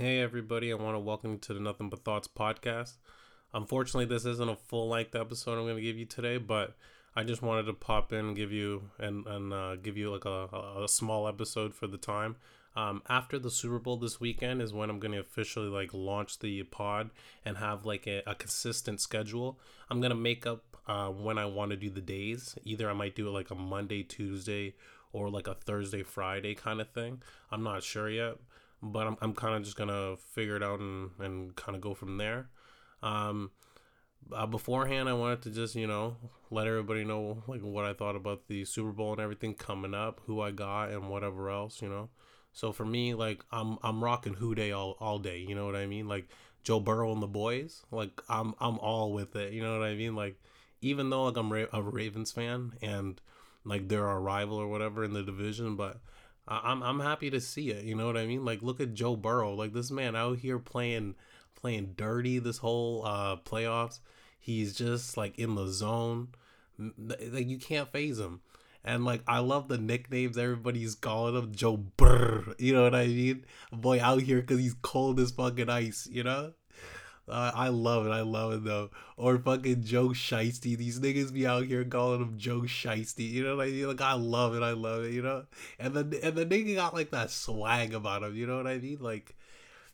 Hey, everybody. I want to welcome you to the Nothing But Thoughts podcast. Unfortunately, this isn't a full length episode I'm going to give you today, but I just wanted to pop in and give you and, and uh, give you like a, a small episode for the time. Um, after the Super Bowl this weekend is when I'm going to officially like launch the pod and have like a, a consistent schedule. I'm going to make up uh, when I want to do the days. Either I might do it like a Monday, Tuesday, or like a Thursday, Friday kind of thing. I'm not sure yet but I'm, I'm kind of just gonna figure it out and, and kind of go from there. Um, uh, beforehand, I wanted to just you know let everybody know like what I thought about the Super Bowl and everything coming up, who I got, and whatever else, you know. So for me, like I'm I'm rocking Who Dey all all day. You know what I mean? Like Joe Burrow and the boys. Like I'm I'm all with it. You know what I mean? Like even though like I'm a Ravens fan and like they're our rival or whatever in the division, but I'm I'm happy to see it. You know what I mean? Like look at Joe Burrow. Like this man out here playing playing dirty this whole uh playoffs. He's just like in the zone. Like you can't faze him. And like I love the nicknames everybody's calling him Joe Burr. You know what I mean? Boy out here because he's cold as fucking ice. You know? Uh, I love it. I love it though. Or fucking Joe Shiesty. These niggas be out here calling him Joe Shiesty. You know what I mean? Like I love it. I love it. You know. And then and the nigga got like that swag about him. You know what I mean? Like.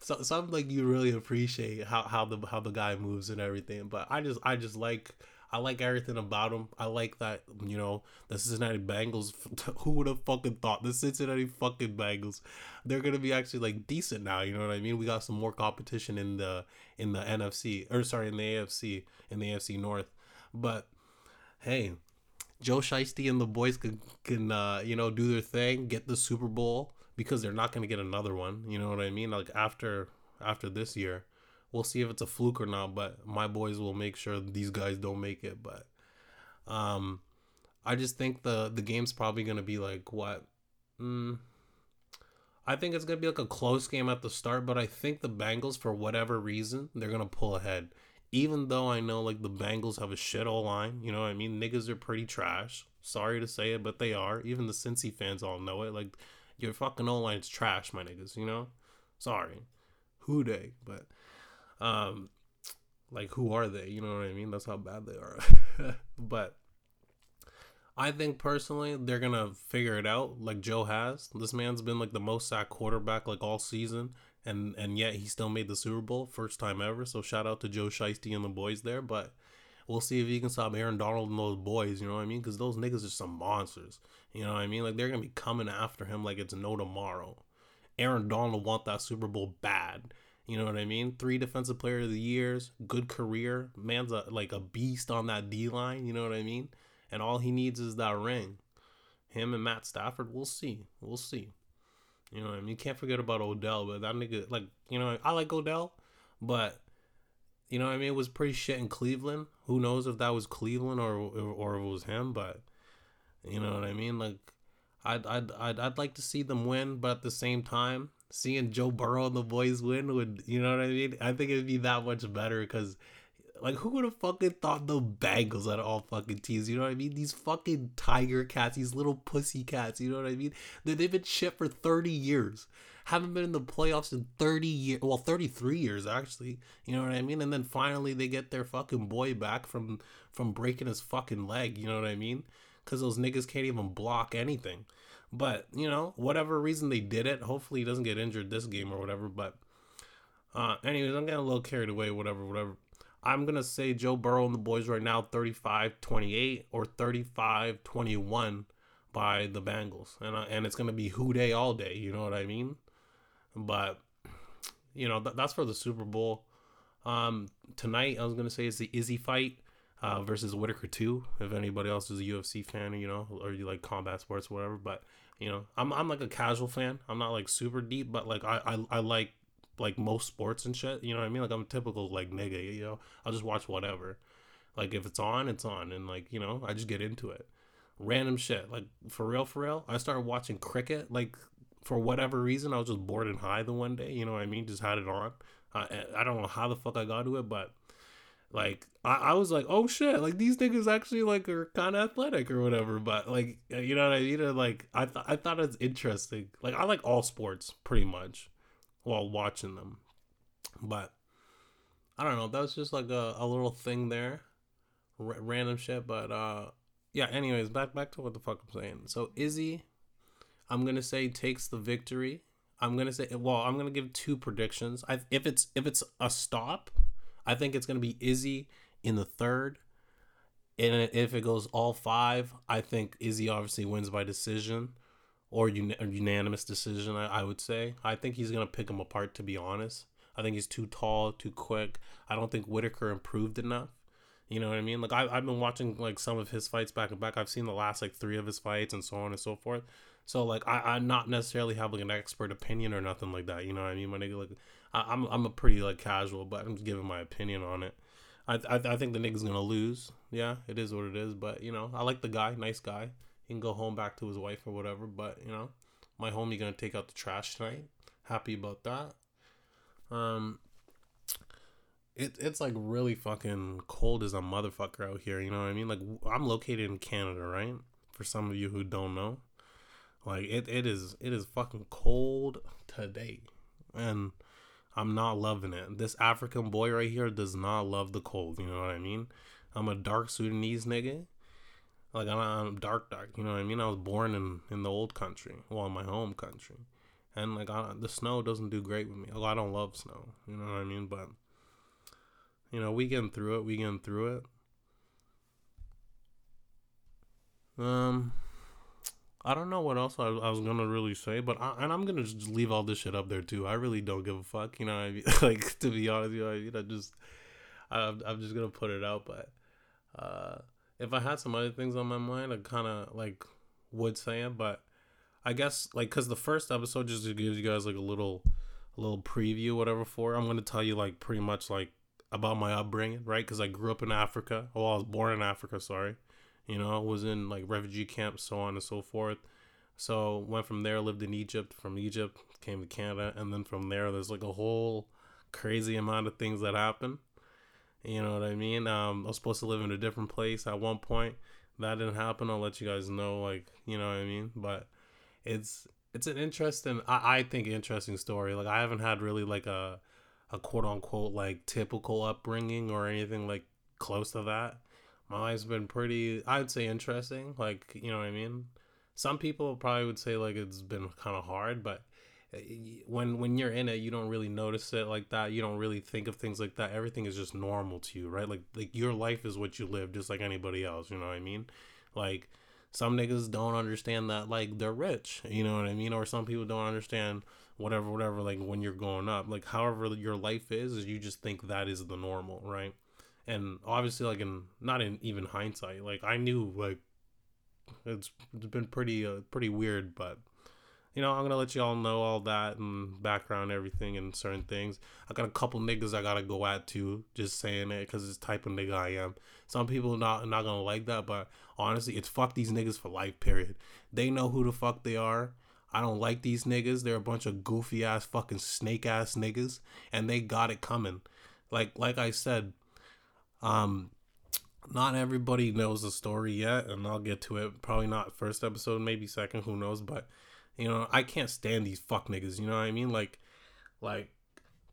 So, something like you really appreciate how, how the how the guy moves and everything, but I just I just like I like everything about him. I like that, you know, the Cincinnati Bengals. Who would have fucking thought the Cincinnati fucking Bengals? They're gonna be actually like decent now. You know what I mean? We got some more competition in the in the NFC or sorry in the AFC in the AFC North. But hey, Joe Shiesty and the boys can can uh, you know do their thing, get the Super Bowl because they're not gonna get another one. You know what I mean? Like after after this year we'll see if it's a fluke or not. But my boys will make sure these guys don't make it. But um, I just think the the game's probably gonna be like what. Mm, I think it's gonna be like a close game at the start, but I think the Bengals, for whatever reason, they're gonna pull ahead. Even though I know like the Bengals have a shit all line, you know what I mean? Niggas are pretty trash. Sorry to say it, but they are. Even the Cincy fans all know it. Like your fucking O line's trash, my niggas. You know? Sorry, Who Dey? But um, like who are they? You know what I mean? That's how bad they are. but I think personally they're gonna figure it out like Joe has. This man's been like the most sack quarterback like all season, and and yet he still made the Super Bowl first time ever. So shout out to Joe Shiesty and the boys there. But we'll see if he can stop Aaron Donald and those boys. You know what I mean? Because those niggas are some monsters. You know what I mean? Like they're gonna be coming after him like it's no tomorrow. Aaron Donald want that Super Bowl bad. You know what I mean? Three defensive player of the years, good career. Man's a, like a beast on that D line. You know what I mean? And all he needs is that ring. Him and Matt Stafford, we'll see. We'll see. You know what I mean? You can't forget about Odell, but that nigga, like, you know, I like Odell, but you know what I mean? It was pretty shit in Cleveland. Who knows if that was Cleveland or or it was him? But you know what I mean? Like, I'd I'd I'd, I'd like to see them win, but at the same time, seeing Joe Burrow and the boys win would, you know what I mean? I think it'd be that much better because, like, who would have fucking thought the Bengals of all fucking teams? You know what I mean? These fucking tiger cats, these little pussy cats, you know what I mean? They, they've been shit for 30 years. Haven't been in the playoffs in 30 years. Well, 33 years, actually. You know what I mean? And then finally they get their fucking boy back from, from breaking his fucking leg. You know what I mean? Because those niggas can't even block anything. But, you know, whatever reason they did it, hopefully he doesn't get injured this game or whatever. But, uh, anyways, I'm getting a little carried away, whatever, whatever. I'm going to say Joe Burrow and the boys right now 35 28 or 35 21 by the Bengals. And, uh, and it's going to be Who Dey all day. You know what I mean? But, you know, th- that's for the Super Bowl. Um, tonight, I was going to say it's the Izzy fight. Uh, versus Whittaker 2. If anybody else is a UFC fan, you know, or you like combat sports, whatever. But you know, I'm I'm like a casual fan. I'm not like super deep, but like I I, I like like most sports and shit. You know what I mean? Like I'm a typical like nigga. You know, I'll just watch whatever. Like if it's on, it's on, and like you know, I just get into it. Random shit, like for real, for real. I started watching cricket, like for whatever reason. I was just bored and high the one day. You know what I mean? Just had it on. I I don't know how the fuck I got to it, but like I, I was like, oh shit, like these niggas actually like are kind of athletic or whatever. But like you know what I mean? Like I th- I thought it's interesting. Like I like all sports pretty much. while watching them. But I don't know. That was just like a, a little thing there, R- random shit. But uh, yeah. Anyways, back back to what the fuck I'm saying. So Izzy, I'm gonna say takes the victory. I'm gonna say well. I'm gonna give two predictions. I if it's if it's a stop, I think it's gonna be Izzy in the third. And if it goes all five, I think Izzy obviously wins by decision or un- unanimous decision. I, I would say. I think he's gonna pick him apart. To be honest, I think he's too tall, too quick. I don't think Whittaker improved enough. You know what I mean? Like I, I've been watching like some of his fights back and back. I've seen the last like three of his fights and so on and so forth. So like I, I'm not necessarily having an expert opinion or nothing like that. You know what I mean? My nigga, like I, am I'm, I'm a pretty like casual, but I'm just giving my opinion on it. I, I I think the nigga's gonna lose. Yeah, it is what it is. But you know, I like the guy, nice guy. He can go home back to his wife or whatever. But you know, my homie gonna take out the trash tonight. Happy about that. Um, it it's like really fucking cold as a motherfucker out here. You know what I mean? Like I'm located in Canada, right? For some of you who don't know, like it, it is it is fucking cold today, and I'm not loving it. This African boy right here does not love the cold. You know what I mean? I'm a dark Sudanese nigga. Like I'm dark, dark. You know what I mean? I was born in in the old country, well, my home country, and like I, the snow doesn't do great with me. Although I don't love snow. You know what I mean? But you know, we getting through it. We getting through it. Um, I don't know what else I, I was gonna really say, but I, and I'm gonna just leave all this shit up there too. I really don't give a fuck, you know. I mean? like to be honest, you know, I mean, I just, I'm, I'm just gonna put it out. But uh, if I had some other things on my mind, I kind of like would say it. But I guess like because the first episode just gives you guys like a little, a little preview, whatever. For I'm gonna tell you like pretty much like about my upbringing, right? Because I grew up in Africa. Well, I was born in Africa. Sorry you know, was in like refugee camps, so on and so forth. So went from there, lived in Egypt. From Egypt, came to Canada, and then from there, there's like a whole crazy amount of things that happen. You know what I mean? Um, I was supposed to live in a different place at one point. That didn't happen. I'll let you guys know, like, you know what I mean. But it's it's an interesting, I, I think, interesting story. Like, I haven't had really like a a quote unquote like typical upbringing or anything like close to that my life's been pretty i'd say interesting like you know what i mean? Some people probably would say like it's been kind of hard but eh, when when you're in it you don't really notice it like that. You don't really think of things like that. Everything is just normal to you right? Like like your life is what you live just like anybody else you know what i mean? Like some niggas don't understand that like they're rich you know what i mean? Or some people don't understand whatever whatever like when you're growing up. Like however your life is is you just think that is the normal right and obviously like in not in even hindsight like i knew like it's, it's been pretty uh, pretty weird but you know i'm gonna let y'all know all that and background everything and certain things i got a couple niggas i gotta go at too just saying it because it's type of nigga i am some people not not gonna like that but honestly it's fuck these niggas for life period they know who the fuck they are I don't like these niggas. They're a bunch of goofy ass fucking snake ass niggas and they got it coming. Like like I said, um, not everybody knows the story yet, and I'll get to it. Probably not first episode, maybe second, who knows? But you know, I can't stand these fuck niggas. You know what I mean? Like, like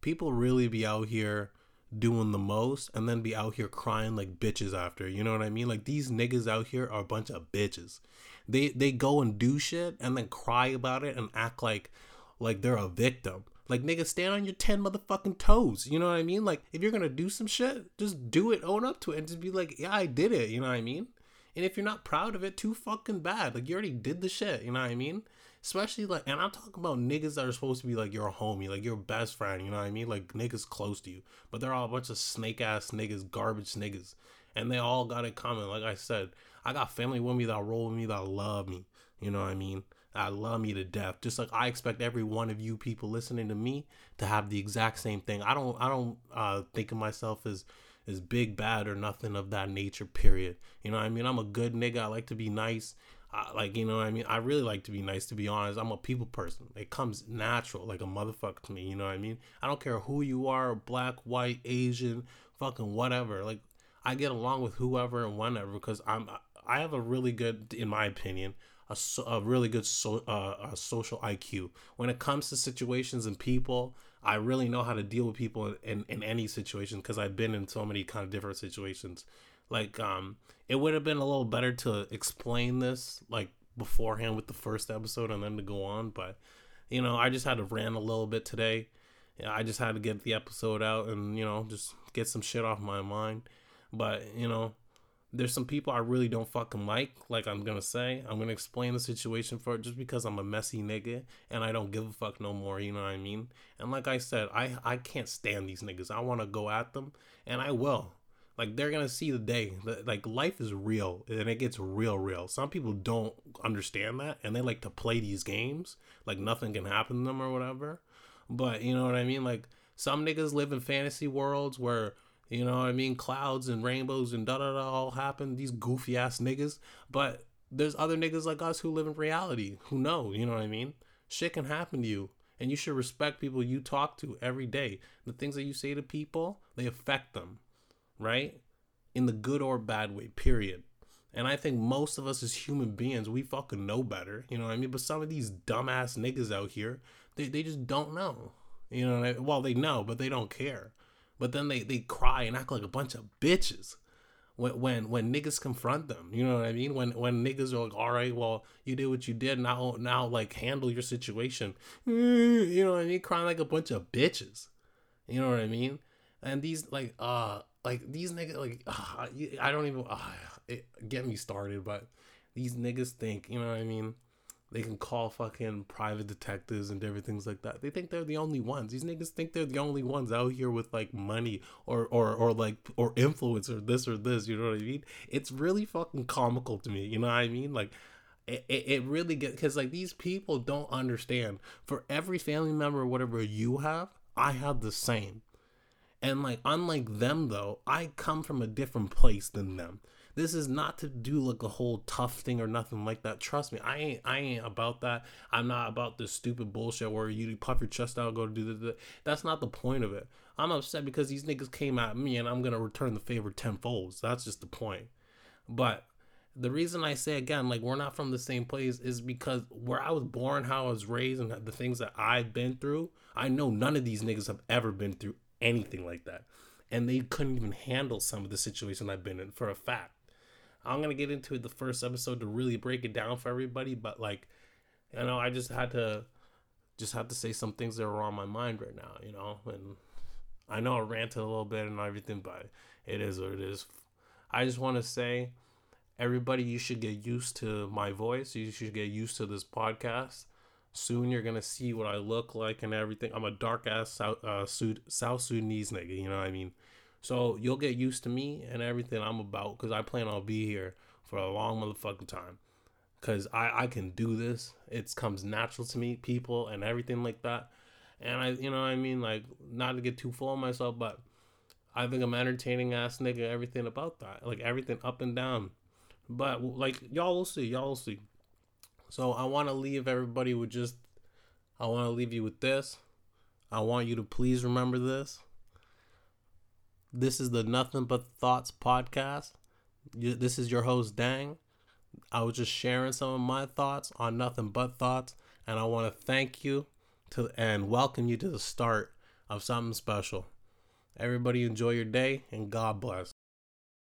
people really be out here doing the most and then be out here crying like bitches after. You know what I mean? Like these niggas out here are a bunch of bitches. They they go and do shit and then cry about it and act like like they're a victim. Like nigga, stand on your ten motherfucking toes. You know what I mean? Like if you're gonna do some shit, just do it, own up to it, and just be like, yeah, I did it. You know what I mean? And if you're not proud of it, too fucking bad. Like you already did the shit. You know what I mean? Especially like, and I'm talking about niggas that are supposed to be like your homie, like your best friend. You know what I mean? Like niggas close to you, but they're all a bunch of snake ass niggas, garbage niggas, and they all got it coming. Like I said, I got family with me that roll with me that love me. You know what I mean? I love me to death. Just like I expect every one of you people listening to me to have the exact same thing. I don't I don't uh, think of myself as as big bad or nothing of that nature. Period. You know I mean? I'm a good nigga. I like to be nice. I, like you know I mean? I really like to be nice. To be honest, I'm a people person. It comes natural, like a motherfucker to me. You know what I mean? I don't care who you are, black, white, Asian, fucking whatever. Like I get along with whoever and whenever because I'm I have a really good, in my opinion, a, a really good so, uh, a social IQ. When it comes to situations and people, I really know how to deal with people in, in, in any situation because I've been in so many kind of different situations. Like, um, it would have been a little better to explain this like beforehand with the first episode and then to go on, but you know, I just had to rant a little bit today. I just had to get the episode out and you know just get some shit off my mind. But you know, there's some people I really don't fucking like. Like I'm gonna say, I'm gonna explain the situation for it just because I'm a messy nigga and I don't give a fuck no more. You know what I mean? And like I said, I I can't stand these niggas. I want to go at them, and I will. Like they're gonna see the day. Like life is real, and it gets real, real. Some people don't understand that, and they like to play these games like nothing can happen to them or whatever. But you know what I mean? Like some niggas live in fantasy worlds where you know what I mean? Clouds and rainbows and da da da all happen. These goofy ass niggas. But there's other niggas like us who live in reality who know, you know what I mean? Shit can happen to you. And you should respect people you talk to every day. The things that you say to people, they affect them, right? In the good or bad way, period. And I think most of us as human beings, we fucking know better. You know what I mean? But some of these dumbass niggas out here, they, they just don't know. You know, I mean? well, they know, but they don't care. But then they, they cry and act like a bunch of bitches when when when niggas confront them. You know what I mean? When when niggas are like, all right, well, you did what you did. Now now like handle your situation. You know what I mean? Crying like a bunch of bitches. You know what I mean? And these like uh like these niggas like uh, I don't even uh, it, get me started, but these niggas think you know what I mean they can call fucking private detectives and different things like that. They think they're the only ones. These niggas think they're the only ones out here with like money or or or like or influence or this or this. You know what I mean? It's really fucking comical to me. You know what I mean? Like. It, it, it really gets because like these people don't understand for every family member whatever you have i have the same and like unlike them though i come from a different place than them this is not to do like a whole tough thing or nothing like that. Trust me, I ain't I ain't about that. I'm not about this stupid bullshit where you puff your chest out, go to do the. That's not the point of it. I'm upset because these niggas came at me and I'm gonna return the favor tenfold. That's just the point. But the reason I say again, like we're not from the same place, is because where I was born, how I was raised, and the things that I've been through, I know none of these niggas have ever been through anything like that. And they couldn't even handle some of the situation I've been in for a fact. I'm gonna get into the first episode to really break it down for everybody, but like, you know, I just had to just had to say some things that are on my mind right now, you know, and I know I ranted a little bit and everything, but it is what it is. I just want to say, everybody, you should get used to my voice. You should get used to this podcast. Soon you're gonna see what I look like and everything. I'm a dark ass South uh, South Sudanese nigga. You know what I mean? So you'll get used to me and everything I'm about because I plan on be here for a long motherfucking time. Cause I I can do this. It comes natural to me, people and everything like that. And I, you know, what I mean, like not to get too full of myself, but I think I'm entertaining ass nigga. Everything about that, like everything up and down. But like y'all will see, y'all will see. So I want to leave everybody with just, I want to leave you with this. I want you to please remember this. This is the Nothing But Thoughts podcast. This is your host, Dang. I was just sharing some of my thoughts on Nothing But Thoughts, and I want to thank you to and welcome you to the start of something special. Everybody enjoy your day and God bless.